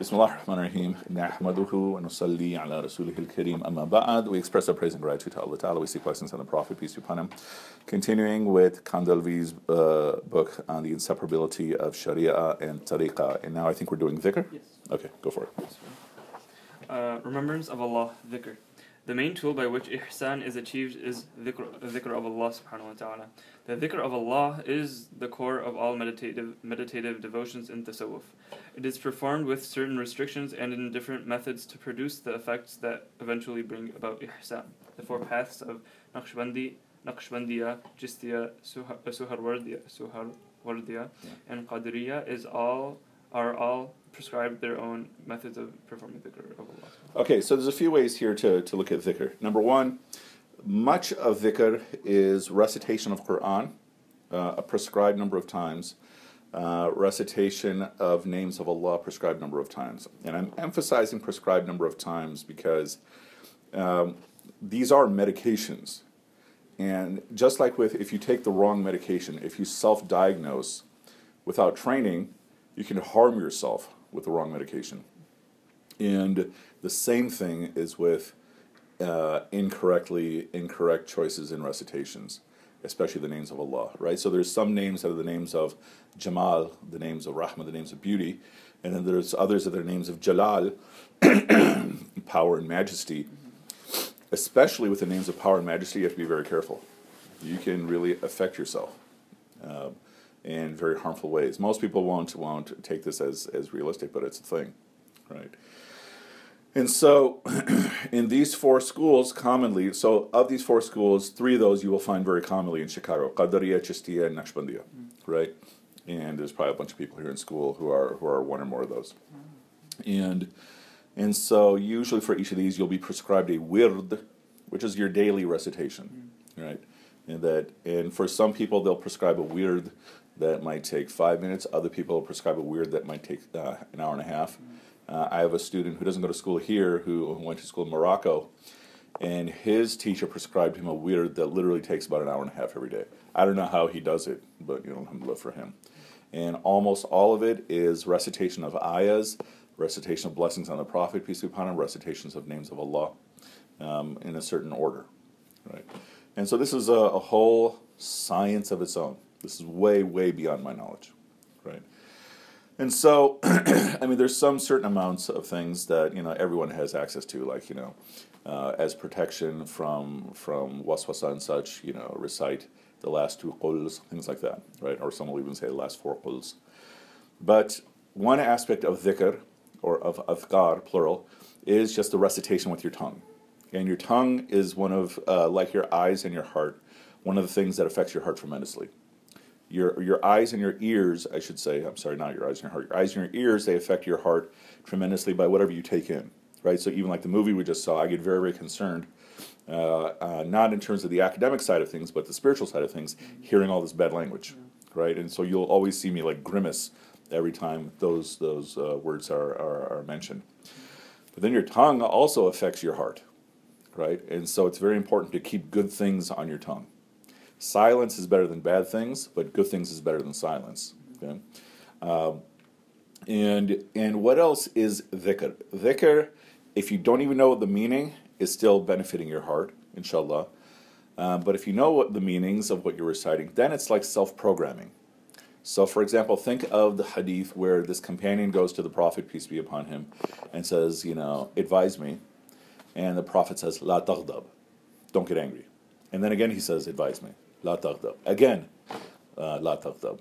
We express our praise and gratitude to Allah Ta'ala. We seek blessings on the Prophet peace be upon him. Continuing with Kandhelwi's uh, book on the inseparability of Sharia and Tariqah. And now I think we're doing dhikr? Yes. Okay, go for it. Uh, Remembrance of Allah, dhikr. The main tool by which ihsan is achieved is dhikr, dhikr of Allah subhanahu wa ta'ala. The dhikr of Allah is the core of all meditative, meditative devotions in tasawwuf. It is performed with certain restrictions and in different methods to produce the effects that eventually bring about ihsan. The four paths of Naqshbandi, Naqshbandiya, Chishtiya, Suha- uh, Suharwardiya, Suharwardiya and Qadiriya is all are all prescribed their own methods of performing dhikr of Allah. Okay, so there's a few ways here to, to look at dhikr. Number one, much of dhikr is recitation of Quran, uh, a prescribed number of times, uh, recitation of names of Allah, prescribed number of times. And I'm emphasizing prescribed number of times because um, these are medications. And just like with if you take the wrong medication, if you self diagnose without training, you can harm yourself with the wrong medication. And the same thing is with uh, incorrectly incorrect choices in recitations, especially the names of Allah, right? So there's some names that are the names of Jamal, the names of Rahmah, the names of beauty, and then there's others that are names of Jalal, power and majesty. Especially with the names of power and majesty, you have to be very careful. You can really affect yourself. Um, in very harmful ways. Most people won't won't take this as, as realistic, but it's a thing, right? And so, in these four schools, commonly, so of these four schools, three of those you will find very commonly in Chicago: Qadiriya, Chishtiya, and Naqshbandiya, mm-hmm. right? And there's probably a bunch of people here in school who are who are one or more of those. And and so, usually for each of these, you'll be prescribed a wird, which is your daily recitation, mm-hmm. right? And that, and for some people, they'll prescribe a wird that might take five minutes. Other people prescribe a wird that might take uh, an hour and a half. Uh, I have a student who doesn't go to school here who went to school in Morocco, and his teacher prescribed him a wird that literally takes about an hour and a half every day. I don't know how he does it, but you know, I'm alhamdulillah for him. And almost all of it is recitation of ayahs, recitation of blessings on the Prophet, peace be upon him, recitations of names of Allah um, in a certain order, right? And so this is a, a whole science of its own. This is way, way beyond my knowledge, right? And so, I mean, there's some certain amounts of things that you know everyone has access to, like you know, uh, as protection from from waswasa and such. You know, recite the last two quls, things like that, right? Or some will even say the last four quls. But one aspect of dhikr, or of adhkar, plural, is just the recitation with your tongue. And your tongue is one of, uh, like your eyes and your heart, one of the things that affects your heart tremendously your your eyes and your ears, I should say. I'm sorry, not your eyes and your heart. Your eyes and your ears they affect your heart tremendously by whatever you take in, right? So even like the movie we just saw, I get very very concerned, uh, uh, not in terms of the academic side of things, but the spiritual side of things, hearing all this bad language, right? And so you'll always see me like grimace every time those those uh, words are, are are mentioned. But then your tongue also affects your heart, right? And so it's very important to keep good things on your tongue. Silence is better than bad things, but good things is better than silence. Okay? Um, and and what else is dhikr? Dhikr, if you don't even know the meaning, is still benefiting your heart, inshallah. Um, but if you know what the meanings of what you're reciting, then it's like self-programming. So, for example, think of the hadith where this companion goes to the Prophet, peace be upon him, and says, you know, advise me. And the Prophet says, La taghdab, don't get angry. And then again he says, advise me. La taghdab. Again, uh, la taghdab.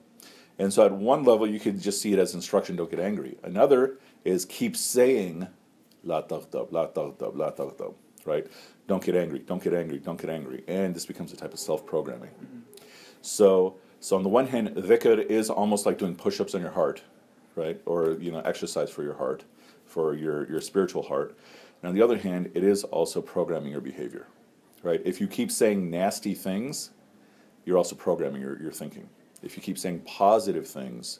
And so at one level you could just see it as instruction, don't get angry. Another is keep saying, la taghdab, la taghdab, la taghdab, right? Don't get angry, don't get angry, don't get angry. And this becomes a type of self-programming. So, so on the one hand, dhikr is almost like doing push-ups on your heart, right? Or, you know, exercise for your heart, for your, your spiritual heart. And on the other hand, it is also programming your behavior, right? If you keep saying nasty things, you're also programming your, your thinking. If you keep saying positive things,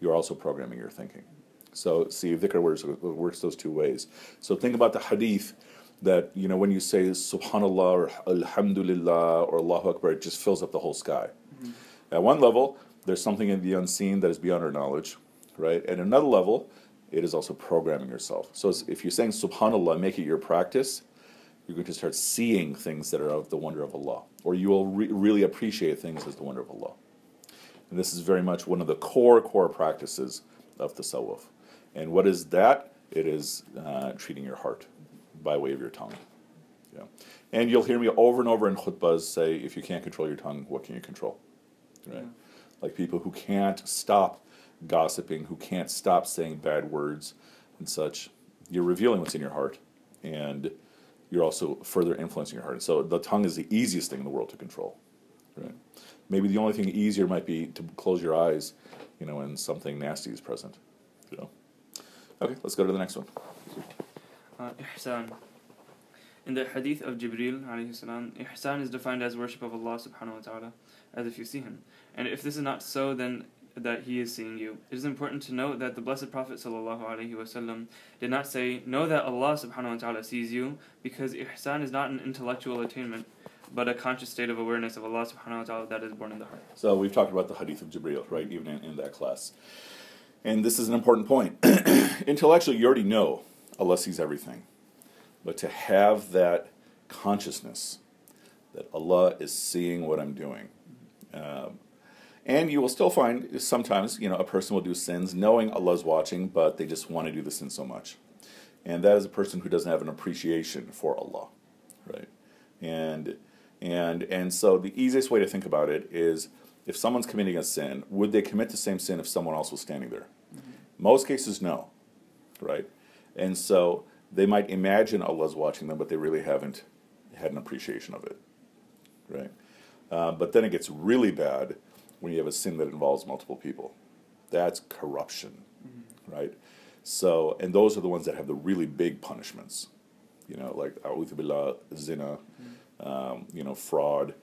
you're also programming your thinking. So see, dhikr works, works those two ways. So think about the hadith that, you know, when you say subhanallah or alhamdulillah or Allahu Akbar, it just fills up the whole sky. Mm-hmm. At one level, there's something in the unseen that is beyond our knowledge, right? At another level, it is also programming yourself. So if you're saying subhanallah, make it your practice, you're going to start seeing things that are of the wonder of Allah, or you will re- really appreciate things as the wonder of Allah. And this is very much one of the core, core practices of the tasawwuf. And what is that? It is uh, treating your heart by way of your tongue. Yeah. And you'll hear me over and over in khutbahs say, if you can't control your tongue, what can you control? Right? Like people who can't stop gossiping, who can't stop saying bad words and such. You're revealing what's in your heart, and you're also further influencing your heart. So the tongue is the easiest thing in the world to control. Right? Maybe the only thing easier might be to close your eyes, you know, when something nasty is present. You know. Okay, let's go to the next one. Uh, ihsan. In the hadith of Jibril, salam, ihsan is defined as worship of Allah subhanahu wa ta'ala, as if you see Him. And if this is not so, then that He is seeing you. It is important to note that the Blessed Prophet wasallam did not say, Know that Allah subhanahu wa ta'ala sees you, because ihsan is not an intellectual attainment, but a conscious state of awareness of Allah subhanahu wa ta'ala that is born in the heart. So we've talked about the hadith of Jibril, right, even in, in that class. And this is an important point. Intellectually, you already know Allah sees everything. But to have that consciousness that Allah is seeing what I'm doing. Um, and you will still find sometimes, you know, a person will do sins knowing Allah's watching, but they just want to do the sin so much. And that is a person who doesn't have an appreciation for Allah, right? And and and so the easiest way to think about it is if someone's committing a sin, would they commit the same sin if someone else was standing there? Most cases, no, right? And so they might imagine Allah's watching them, but they really haven't had an appreciation of it, right? Uh, but then it gets really bad when you have a sin that involves multiple people. That's corruption, right? So, and those are the ones that have the really big punishments, you know, like a'udhu zina, um, you know, fraud,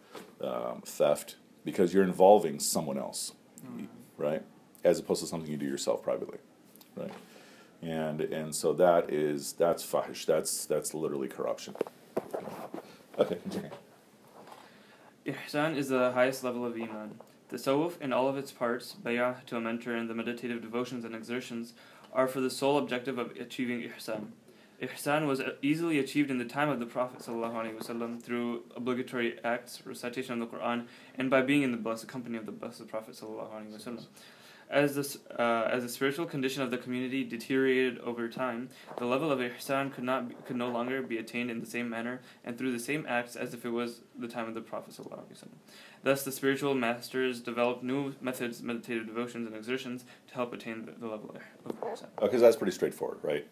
um, theft, because you're involving someone else, right? As opposed to something you do yourself privately, right? And and so that is that's fahish. That's that's literally corruption. Okay, continue. Ihsan is the highest level of Iman. Tasawwuf in all of its parts, bay'ah to a mentor, and the meditative devotions and exertions are for the sole objective of achieving ihsan. Ihsan was easily achieved in the time of the Prophet ﷺ through obligatory acts, recitation of the Quran, and by being in the blessed company of the blessed Prophet ﷺ. As this, uh, as the spiritual condition of the community deteriorated over time, the level of ihsan could not be, could no longer be attained in the same manner and through the same acts as if it was the time of the Prophet. Thus, the spiritual masters developed new methods, meditative devotions, and exertions to help attain the, the level of ihsan. Because that's pretty straightforward, right?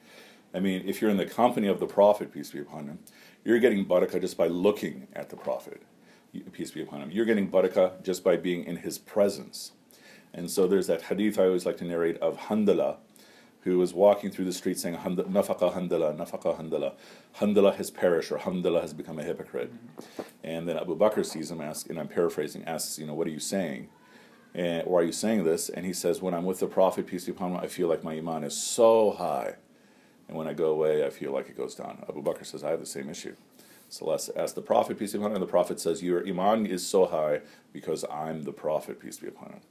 I mean, if you're in the company of the Prophet, peace be upon him, you're getting barakah just by looking at the Prophet, peace be upon him. You're getting barakah just by being in his presence. And so there's that hadith I always like to narrate of Handala, who was walking through the street saying, Nafaqa Handala, Nafaqa Handala. Handala has perished, or Handala has become a hypocrite. Mm-hmm. And then Abu Bakr sees him, ask, and I'm paraphrasing, asks, you know, what are you saying? And, why are you saying this? And he says, when I'm with the Prophet, peace be upon him, I feel like my iman is so high. And when I go away, I feel like it goes down. Abu Bakr says, I have the same issue. So let's ask the Prophet, peace be upon him, and the Prophet says, Your iman is so high because I'm the Prophet, peace be upon him.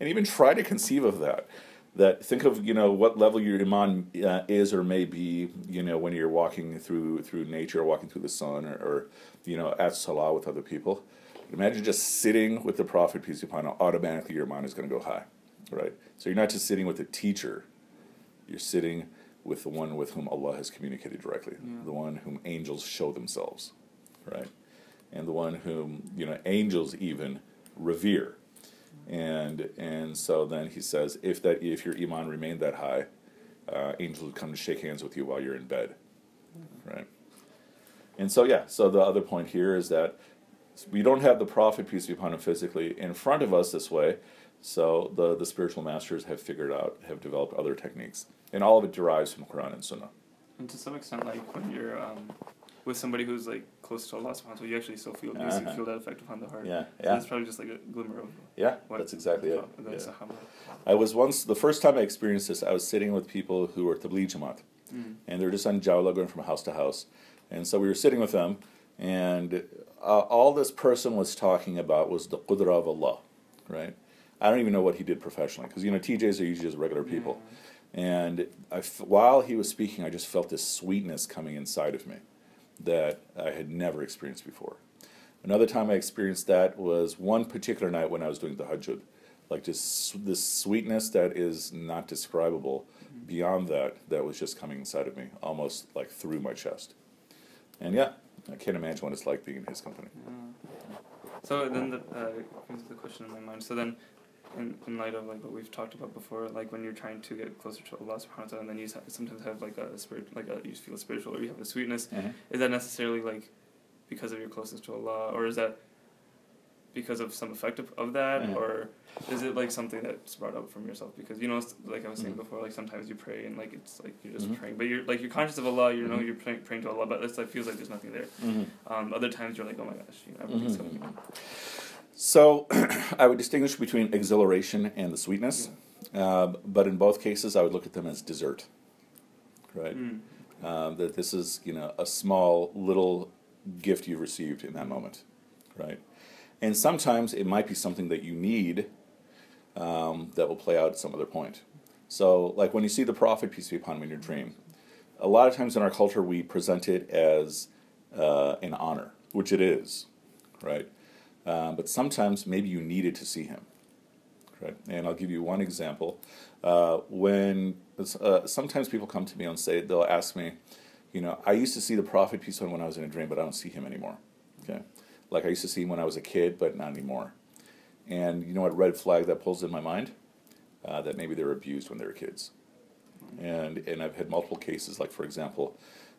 And even try to conceive of that. That think of you know what level your iman uh, is or may be you know when you're walking through through nature or walking through the sun or, or you know at salah with other people. Imagine just sitting with the Prophet peace be upon him. Automatically your mind is going to go high, right? So you're not just sitting with a teacher. You're sitting with the one with whom Allah has communicated directly, Yeah. the one whom angels show themselves, right? And the one whom, you know, angels even revere. And and so then he says, if that if your iman remained that high, uh, angels would come to shake hands with you while you're in bed, right? And so yeah, so the other point here is that we don't have the prophet peace be upon him physically in front of us this way. So the the spiritual masters have figured out have developed other techniques, and all of it derives from Quran and Sunnah. And to some extent, like when you're um, with somebody who's like close to Allah subhanahu wa ta'ala, you actually still feel, you Uh-huh. feel that effect upon the heart. Yeah, So yeah, that's probably just like a glimmer of yeah. That's exactly it. the Yeah. I was once the first time I experienced this. I was sitting with people who were Tabligh Jamaat, Mm. and they're just on Jawla going from house to house. And so we were sitting with them, and uh, all this person was talking about was the qudra of Allah, right? I don't even know what he did professionally, because you know TJs are usually just regular people. And I f- while he was speaking, I just felt this sweetness coming inside of me that I had never experienced before. Another time I experienced that was one particular night when I was doing tahajjud. Like just this sweetness that is not describable. Beyond that, that was just coming inside of me, almost like through my chest. And yeah, I can't imagine what it's like being in his company. So then the uh, comes the question in my mind. So then, in, in light of like what we've talked about before, like when you're trying to get closer to Allah Subhanahu wa Taala, and then you sometimes have like a spirit, like a, you feel spiritual, or you have a sweetness. Is that necessarily like because of your closeness to Allah, or is that because of some effect of, of that, Mhm. or is it like something that's brought up from yourself? Because you know, like I was saying Mhm. before, like sometimes you pray and like it's like you're just Mhm. praying, but you're like you're conscious of Allah. You know, Mhm. you're praying, praying to Allah, but it's like feels like there's nothing there. Mm-hmm. Um, other times you're like, oh my gosh, you know, everything's coming. So I would distinguish between exhilaration and the sweetness, um, but in both cases I would look at them as dessert, right? Mm. Um, that this is you know a small little gift you've received in that moment, right? And sometimes it might be something that you need um, that will play out at some other point. So like when you see the prophet peace be upon him in your dream, a lot of times in our culture we present it as uh, an honor, which it is, right? Um, but sometimes maybe you needed to see him, right? And I'll give you one example. Uh, when uh, sometimes people come to me and say they'll ask me, you know, I used to see the prophet peace on when I was in a dream, but I don't see him anymore. Okay, like I used to see him when I was a kid, but not anymore. And you know what red flag that pulls in my mind? Uh, that maybe they were abused when they were kids. And and I've had multiple cases, like for example,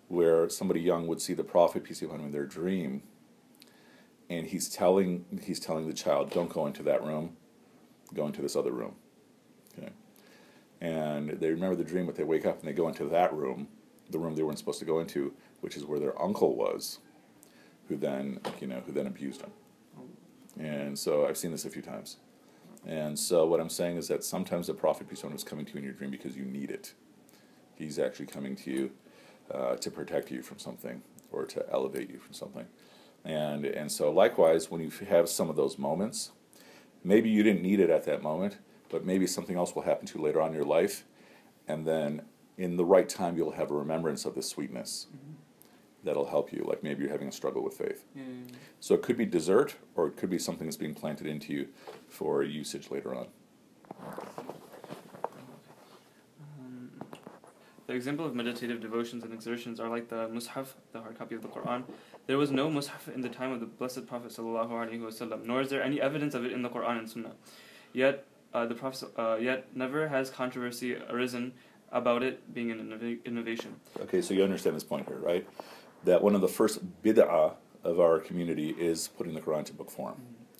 where somebody young would see the prophet peace upon him in their dream, and he's telling he's telling the child, "Don't go into that room, go into this other room." Okay, and they remember the dream, but they wake up and they go into that room, the room they weren't supposed to go into, which is where their uncle was, who then you know who then abused them. And so I've seen this a few times. And so what I'm saying is that sometimes the prophet peace him is coming to you in your dream because you need it. He's actually coming to you uh, to protect you from something or to elevate you from something. And and so likewise, when you have some of those moments, maybe you didn't need it at that moment, but maybe something else will happen to you later on in your life, and then in the right time you'll have a remembrance of the sweetness mm-hmm. that'll help you. Like maybe you're having a struggle with faith. Yeah. So it could be dessert, or it could be something that's being planted into you for usage later on. Um, the example of meditative devotions and exertions are like the Mus'haf, the hard copy of the Quran. There was no Mus'haf in the time of the Blessed Prophet sallallahu alaihi wasallam, nor is there any evidence of it in the Quran and Sunnah. Yet, uh, the Prophet, uh, yet never has controversy arisen about it being an innova- innovation. Okay, so you understand this point here, right? That one of the first bid'ah of our community is putting the Quran to book form,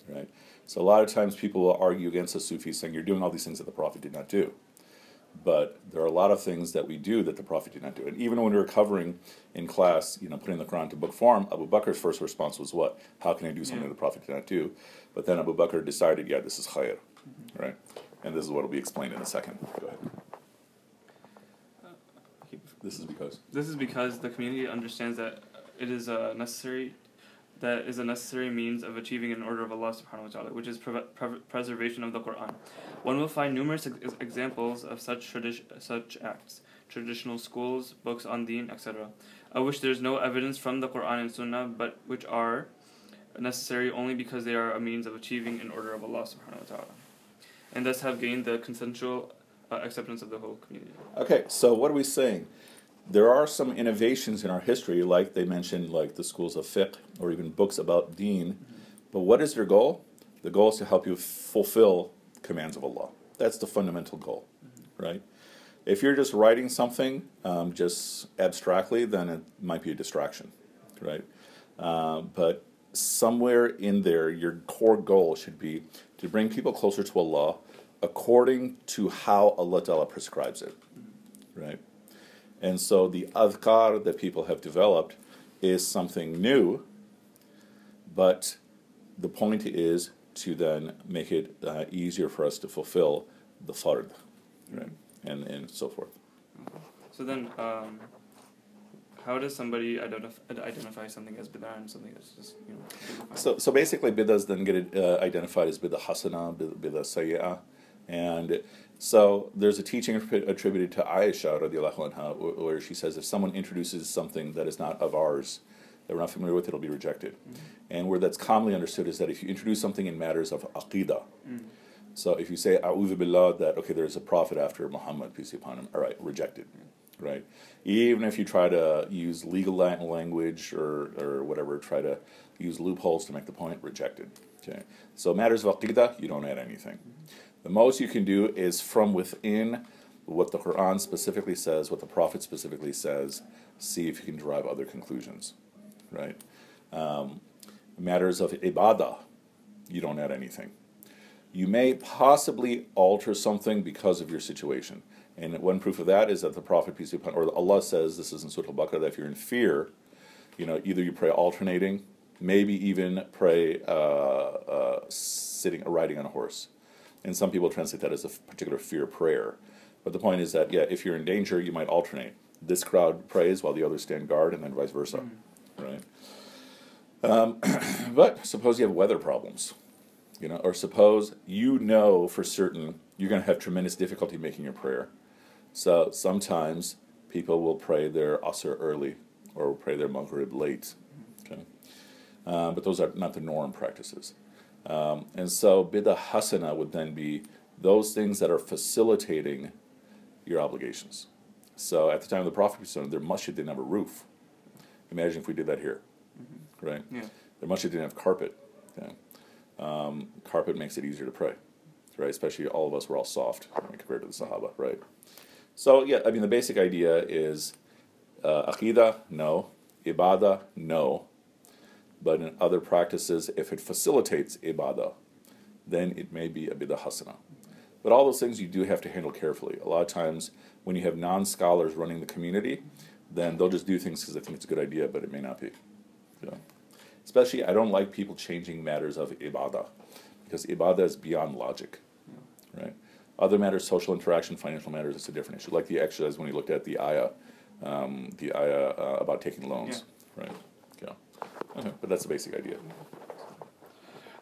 right? So a lot of times people will argue against the Sufis saying you're doing all these things that the Prophet did not do. But there are a lot of things that we do that the Prophet did not do. And even when we were covering in class, you know, putting the Quran to book form, Abu Bakr's first response was what? How can I do something Yeah. the Prophet did not do? But then Abu Bakr decided, yeah, this is khair, mm-hmm. right? And this is what will be explained in a second. Go ahead. Uh, this is because. This is because the community understands that it is a necessary that is a necessary means of achieving an order of Allah subhanahu wa ta'ala, which is pre- pre- preservation of the Quran. One will find numerous ex- examples of such tradi- such acts, traditional schools, books on deen, etc., of which there is no evidence from the Quran and Sunnah, but which are necessary only because they are a means of achieving an order of Allah subhanahu wa ta'ala, and thus have gained the consensual uh, acceptance of the whole community. Okay, so what are we saying? There are some innovations in our history, like they mentioned, like the schools of fiqh or even books about deen. But what is their goal? The goal is to help you fulfill commands of Allah. That's the fundamental goal, right? If you're just writing something um, just abstractly, then it might be a distraction, right? Uh, but somewhere in there, your core goal should be to bring people closer to Allah according to how Allah Ta'ala prescribes it, right? And so the adhkar that people have developed is something new, but the point is to then make it uh, easier for us to fulfill the fard, right? And, and so forth. So then, um, how does somebody identify, identify something as bid'ah and something that's just you know? So, so basically, bid'ahs then get uh, identified as bid'ah hasana, bid'ah sayyah. And so there's a teaching attributed to Aisha radiallahu anha where she says if someone introduces something that is not of ours, that we're not familiar with, it'll be rejected. Mm-hmm. And where that's commonly understood is that if you introduce something in matters of aqidah, mm-hmm. so if you say a'udhu billah that okay, there's a prophet after Muhammad peace be upon him, all right, rejected, mm-hmm. right? Even if you try to use legal language or or whatever, try to use loopholes to make the point, rejected. Okay, so matters of aqidah, you don't add anything. The most you can do is from within what the Quran specifically says, what the Prophet specifically says, see if you can derive other conclusions, right? Um, matters of ibadah, you don't add anything. You may possibly alter something because of your situation. And one proof of that is that the Prophet, peace be upon, or Allah says, this is in Surah Al-Baqarah, that if you're in fear, you know, either you pray alternating, maybe even pray uh, uh, sitting, riding on a horse and some people translate that as a particular fear prayer. But the point is that, yeah, if you're in danger, you might alternate. This crowd prays while the others stand guard, and then vice versa, mm. right? Um, but suppose you have weather problems, you know, or suppose you know for certain you're going to have tremendous difficulty making your prayer. So sometimes people will pray their asr early or will pray their maghrib late. Okay, uh, but those are not the norm practices. Um, and so bid'ah hasana would then be those things that are facilitating your obligations. So at the time of the Prophet, their masjid didn't have a roof. Imagine if we did that here, mm-hmm. right? Yeah. Their masjid didn't have carpet. Okay. Um, carpet makes it easier to pray, right? Especially all of us were all soft compared to the Sahaba, right? So yeah, I mean the basic idea is uh, aqidah, no. Ibadah, no but in other practices, if it facilitates ibadah, then it may be a bidah hasana. But all those things you do have to handle carefully. A lot of times, when you have non scholars running the community, then they'll just do things because they think it's a good idea, but it may not be. Especially, I don't like people changing matters of ibadah because ibadah is beyond logic, right? Other matters, social interaction, financial matters, it's a different issue. Like the exercise when we looked at the ayah, um, the ayah uh, about taking loans, yeah. right? Okay, but that's the basic idea.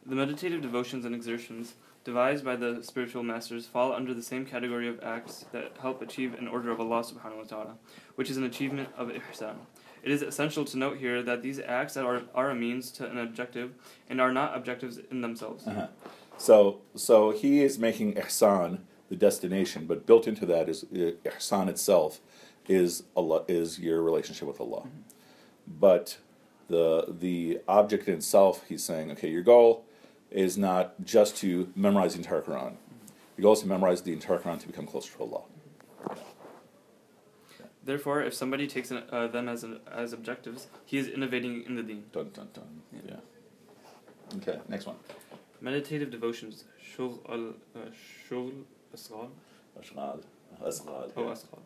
The meditative devotions and exertions devised by the spiritual masters fall under the same category of acts that help achieve an order of Allah subhanahu wa ta'ala, which is an achievement of ihsan. It is essential to note here that these acts are, are a means to an objective and are not objectives in themselves. Uh-huh. So, so he is making ihsan the destination, but built into that is uh, ihsan itself is Allah is your relationship with Allah. Mm-hmm. But the the object in itself, he's saying, okay, your goal is not just to memorize the entire Quran. Your goal is to memorize the entire Quran to become closer to Allah. Therefore, if somebody takes an, uh, them as an, as objectives, he is innovating in the deen. Dun dun dun. Yeah. yeah. Okay. Next one. Meditative devotions. Shughl al uh, shughl asghal. Ashghal. Asghal. Oh, asghal.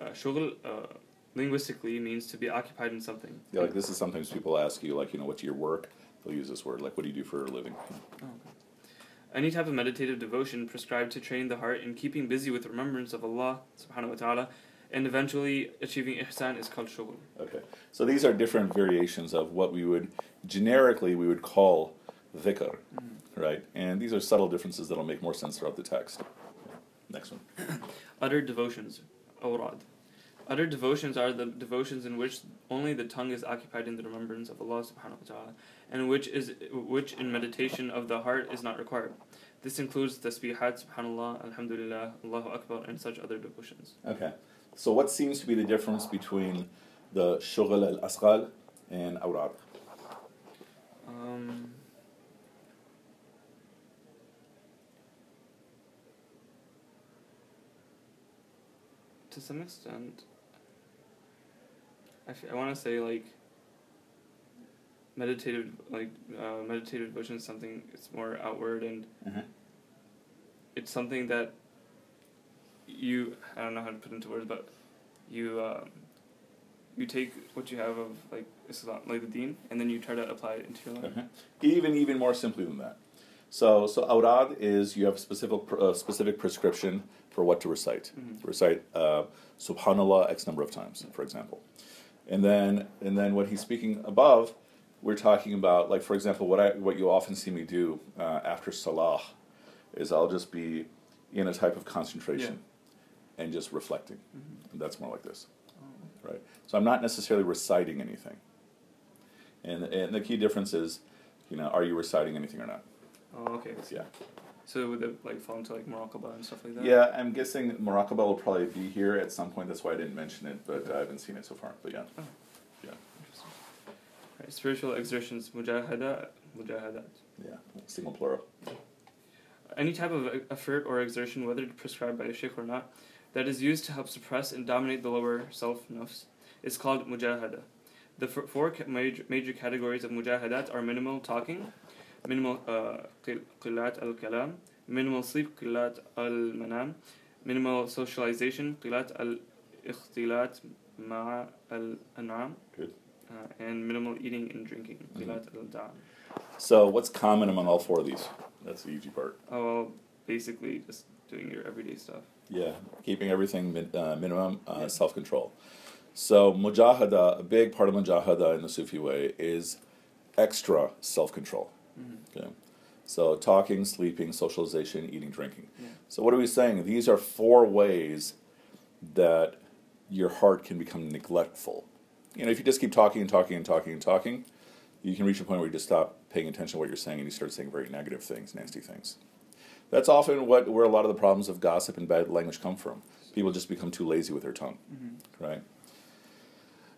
Uh, shughl. Uh, linguistically means to be occupied in something. Yeah, like this is sometimes people ask you, like, you know, what's your work? They'll use this word, like, what do you do for a living? Oh, okay. Any type of meditative devotion prescribed to train the heart in keeping busy with remembrance of Allah subhanahu wa ta'ala and eventually achieving ihsan is called shughl. Okay. So these are different variations of what we would generically we would call dhikr, mm-hmm. right? And these are subtle differences that'll make more sense throughout the text. Next one. Uttered devotions, awrad. Other devotions are the devotions in which only the tongue is occupied in the remembrance of Allah subhanahu wa ta'ala, and which is which in meditation of the heart is not required. This includes the tasbihat, subhanallah, alhamdulillah, Allahu Akbar, and such other devotions. Okay. So what seems to be the difference between the shughl al-asghal and awrad? Um, to some extent, I, want to say like meditative like uh, meditative devotion is something it's more outward and uh-huh. it's something that you I don't know how to put into words but you um, you take what you have of like Islam like the Deen and then you try to apply it into your life. Uh-huh. Even even more simply than that. So so awrad is you have a specific uh, specific prescription for what to recite. Mm-hmm. Recite uh, Subhanallah x number of times, for example. And then and then what he's speaking above, we're talking about like for example what I what you often see me do uh, after salah is I'll just be in a type of concentration and just reflecting. Mhm. And that's more like this, Oh. right? So I'm not necessarily reciting anything. And, and the key difference is, you know, are you reciting anything or not? Oh, okay. Yeah. So would it like fall into like muraqabah and stuff like that? Yeah, I'm guessing Muraqabah will probably be here at some point. That's why I didn't mention it, but I haven't seen it so far. But yeah. Oh. Yeah. Interesting. Right. Spiritual exertions, mujahada, mujahadat. Yeah. Single plural. Any type of effort or exertion, whether prescribed by a sheikh or not, that is used to help suppress and dominate the lower self nafs, is called mujahada. The four major, major categories of mujahadat are minimal talking, minimal al kalam, minimal sleep, al manam, minimal socialization, qilat al ikhtilat ma'a al an'am, Good. uh, and minimal eating and drinking, Mhm. qilat al. So what's common among all four of these? That's the easy part. Oh, well, basically just doing your everyday stuff. Yeah, keeping everything min, uh, minimum, uh, Yeah. self control. So mujahada, a big part of mujahada in the Sufi way is extra self control. Mm-hmm. Okay, so talking, sleeping, socialization, eating, drinking. Yeah. So what are we saying? These are four ways that your heart can become neglectful. You know, if you just keep talking and talking and talking and talking, you can reach a point where you just stop paying attention to what you're saying and you start saying very negative things, nasty things. That's often what where a lot of the problems of gossip and bad language come from. People just become too lazy with their tongue, Mm-hmm. right?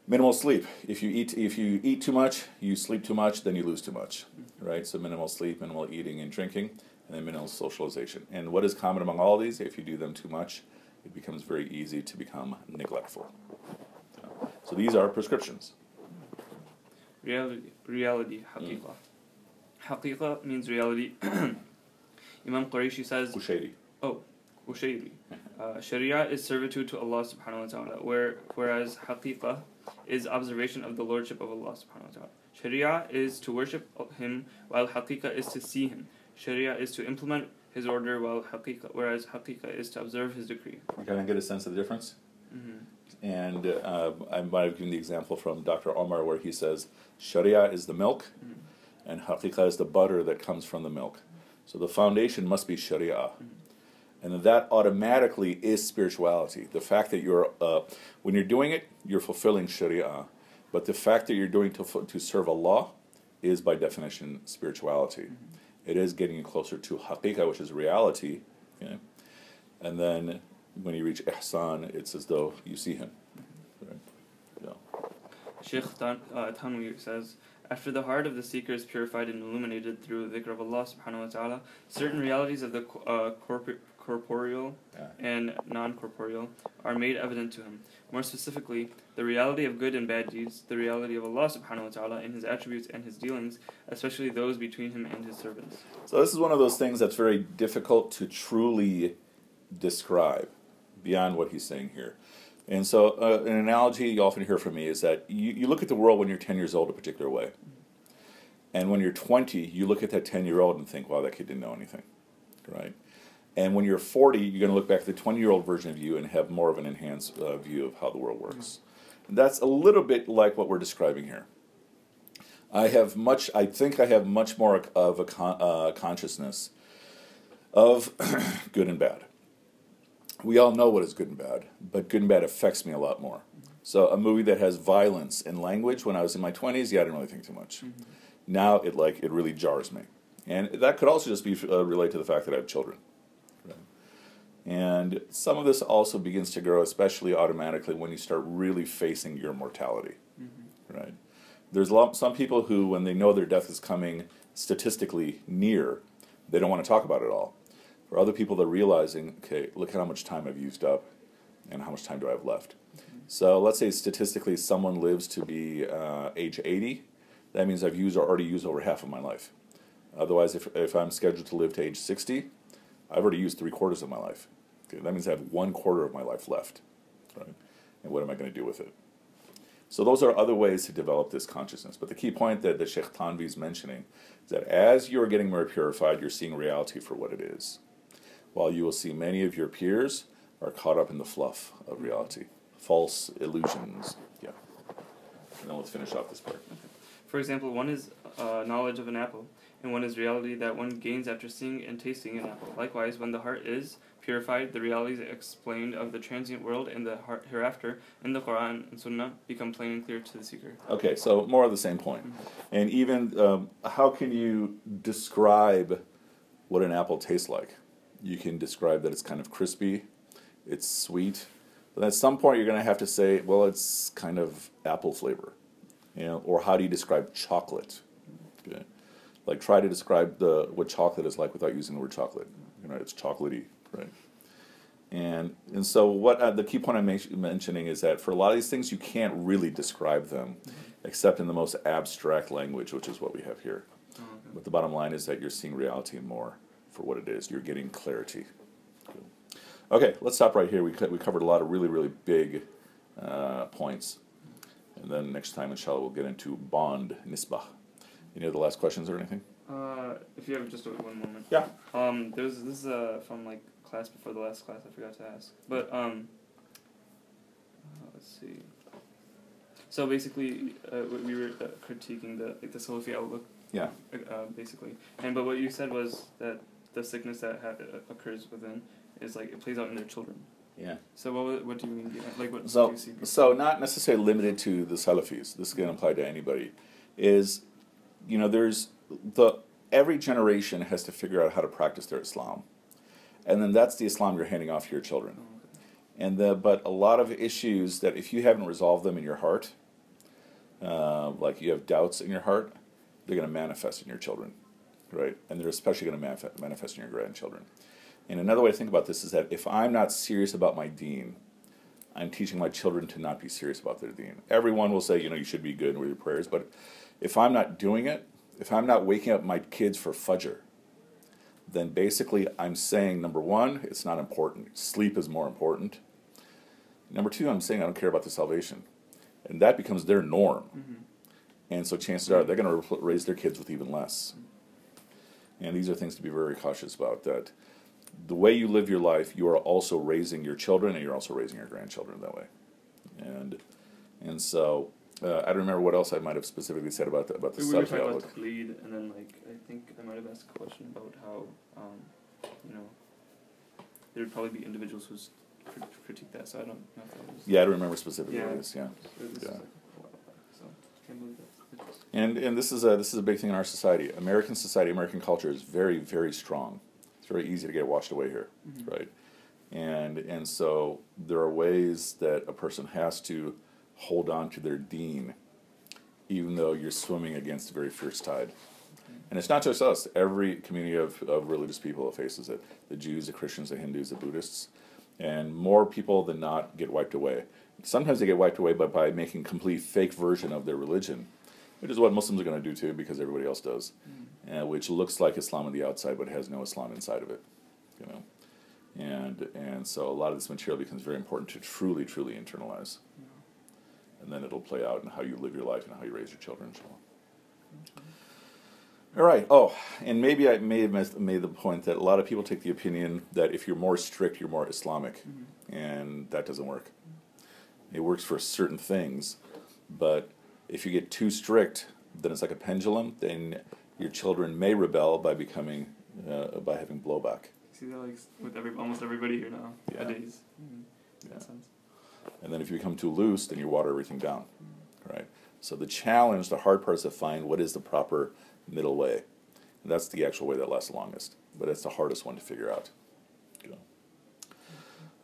Minimal sleep. If you eat if you eat too much, you sleep too much, then you lose too much, right? So minimal sleep, minimal eating and drinking, and then minimal socialization. And what is common among all these? If you do them too much, it becomes very easy to become neglectful. So, these are prescriptions. Reality, reality, haqiqa. Haqiqa means reality. Imam Qurayshi says, Kushayri. oh, Ushayri. Uh, Sharia is servitude to Allah subhanahu wa ta'ala, where, whereas haqiqa is observation of the lordship of Allah subhanahu wa ta'ala. Sharia is to worship Him, while haqiqa is to see Him. Sharia is to implement His order, while haqiqa, whereas haqiqa is to observe His decree. Kind of get a sense of the difference. Mm-hmm. And uh, I might have given the example from Dr. Omar where he says Sharia is the milk Mm-hmm. and Haqiqa is the butter that comes from the milk. So the foundation must be Sharia. And that automatically is spirituality. The fact that you're, uh, when you're doing it, you're fulfilling Sharia. But the fact that you're doing to, to serve Allah is by definition spirituality. It is getting you closer to Haqiqa, which is reality. Okay? And then when you reach Ihsan, it's as though you see Him. Right? Yeah. Sheikh uh, Tanwir says, after the heart of the seeker is purified and illuminated through the dhikr of Allah subhanahu wa ta'ala, certain realities of the uh, corpor- corporeal Yeah. and non corporeal are made evident to him. More specifically, the reality of good and bad deeds, the reality of Allah subhanahu wa ta'ala in his attributes and his dealings, especially those between him and his servants. So this is one of those things that's very difficult to truly describe beyond what he's saying here. And so uh, an analogy you often hear from me is that you, you look at the world when you're 10 years old a particular way. And when you're 20, you look at that 10 year old and think, wow, that kid didn't know anything. Right? And when you're 40, you're going to look back at the 20 year old version of you and have more of an enhanced uh, view of how the world works. And that's a little bit like what we're describing here. I have much, I think I have much more of a con- uh, consciousness of good and bad. We all know what is good and bad, but good and bad affects me a lot more. So a movie that has violence and language when I was in my 20s, yeah, I didn't really think too much. Now it like it really jars me. And that could also just be uh, related to the fact that I have children. And some of this also begins to grow, especially automatically when you start really facing your mortality. Right? There's some people who, when they know their death is coming statistically near, they don't want to talk about it all. For other people, they're realizing, okay, look at how much time I've used up, and how much time do I have left. So let's say statistically, someone lives to be uh, age 80. That means I've used or already used over half of my life. Otherwise, if, if I'm scheduled to live to age 60, I've already used three quarters of my life. Okay, that means I have one quarter of my life left. Right? And what am I going to do with it? So those are other ways to develop this consciousness. But the key point that the Sheikh Thanvi is mentioning is that as you're getting more purified, you're seeing reality for what it is. While you will see many of your peers are caught up in the fluff of reality, false illusions. Yeah. And then let's finish off this part. For example, one is uh, knowledge of an apple, and one is reality that one gains after seeing and tasting an apple. Likewise, when the heart is purified, the realities explained of the transient world and the heart hereafter in the Quran and Sunnah become plain and clear to the seeker. Okay, so more of the same point. And even um, how can you describe what an apple tastes like? You can describe that it's kind of crispy, it's sweet, but at some point you're going to have to say, well, it's kind of apple flavor. You know, or how do you describe chocolate? Like try to describe the what chocolate is like without using the word chocolate. You know, it's chocolatey, right? And and so what uh, the key point I'm men- mentioning is that for a lot of these things you can't really describe them, except in the most abstract language, which is what we have here. Oh, okay. But the bottom line is that you're seeing reality more for what it is. You're getting clarity. Okay, let's stop right here. We co- we covered a lot of really really big uh, points, and then next time inshallah we'll get into bond nisbah. Any other last questions or anything? Uh, if you have just one moment. Yeah. Um, there's this is uh, from like class before the last class. I forgot to ask, but um, uh, let's see. So basically, uh, we- we were uh, critiquing the like the Salafi outlook, Yeah. uh, basically, and but what you said was that the sickness that ha- uh, occurs within is like it plays out in their children. Yeah. So what what do you mean? Like what do So, you see? so not necessarily limited to the Salafis. This can apply to anybody. Is, you know, there's the every generation has to figure out how to practice their Islam, and then that's the Islam you're handing off to your children. And the but a lot of issues that if you haven't resolved them in your heart, uh, like you have doubts in your heart, they're going to manifest in your children, right? And they're especially going to manifest, manifest in your grandchildren. And another way to think about this is that if I'm not serious about my deen, I'm teaching my children to not be serious about their deen. Everyone will say, you know, you should be good with your prayers, but if I'm not doing it, if I'm not waking up my kids for fajr, then basically I'm saying number one, it's not important. Sleep is more important. Number two, I'm saying I don't care about the salvation. And that becomes their norm. Mm-hmm. And so chances are they're going to raise their kids with even less. And these are things to be very cautious about that the way you live your life, you are also raising your children and you're also raising your grandchildren that way. And and so uh, I don't remember what else I might have specifically said about the, about the We were Salafi talking outlook. about Taqleed, and then like I think I might have asked a question about how um, you know there would probably be individuals who crit- critique that. So I don't know if that was. Yeah, I don't remember specifically Yeah. what it is. Yeah. This is Yeah. like a while back, so can't believe that's. And and this is a this is a big thing in our society. American society, American culture is very very strong. It's very easy to get washed away here, Mhm. right? And and so there are ways that a person has to hold on to their deen, even though you're swimming against a very fierce tide. And it's not just us. Every community of, of religious people faces it. The Jews, the Christians, the Hindus, the Buddhists. And more people than not get wiped away. Sometimes they get wiped away by, by making complete fake version of their religion, which is what Muslims are going to do too because everybody else does, Mm. uh, which looks like Islam on the outside but has no Islam inside of it. You know? And, and so a lot of this material becomes very important to truly, truly internalize. And then it'll play out in how you live your life and how you raise your children. inshallah. All right. Oh, and maybe I may have mis- made the point that a lot of people take the opinion that if you're more strict, you're more Islamic, and that doesn't work. It works for certain things, but if you get too strict, then it's like a pendulum. Then your children may rebel by becoming uh, by having blowback, See that like with every almost everybody here now Yeah. nowadays. Mm. Yeah. that sense. And then if you become too loose, then you water everything down, right? So the challenge, the hard part is to find what is the proper middle way. And that's the actual way that lasts longest, but it's the hardest one to figure out.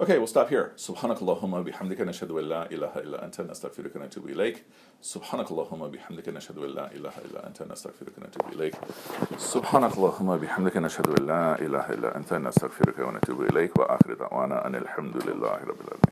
Okay, we'll stop here. Subhanakallahumma bihamdika nashhadu an la ilaha illa anta nastaghfiruka wa natubu ilayk. Subhanakallahumma bihamdika nashhadu an la ilaha illa anta nastaghfiruka wa natubu ilayk. Subhanakallahumma bihamdika nashhadu an la ilaha illa anta nastaghfiruka wa natubu ilayk wa akhiru da'wana anil hamdulillahi rabbil alamin.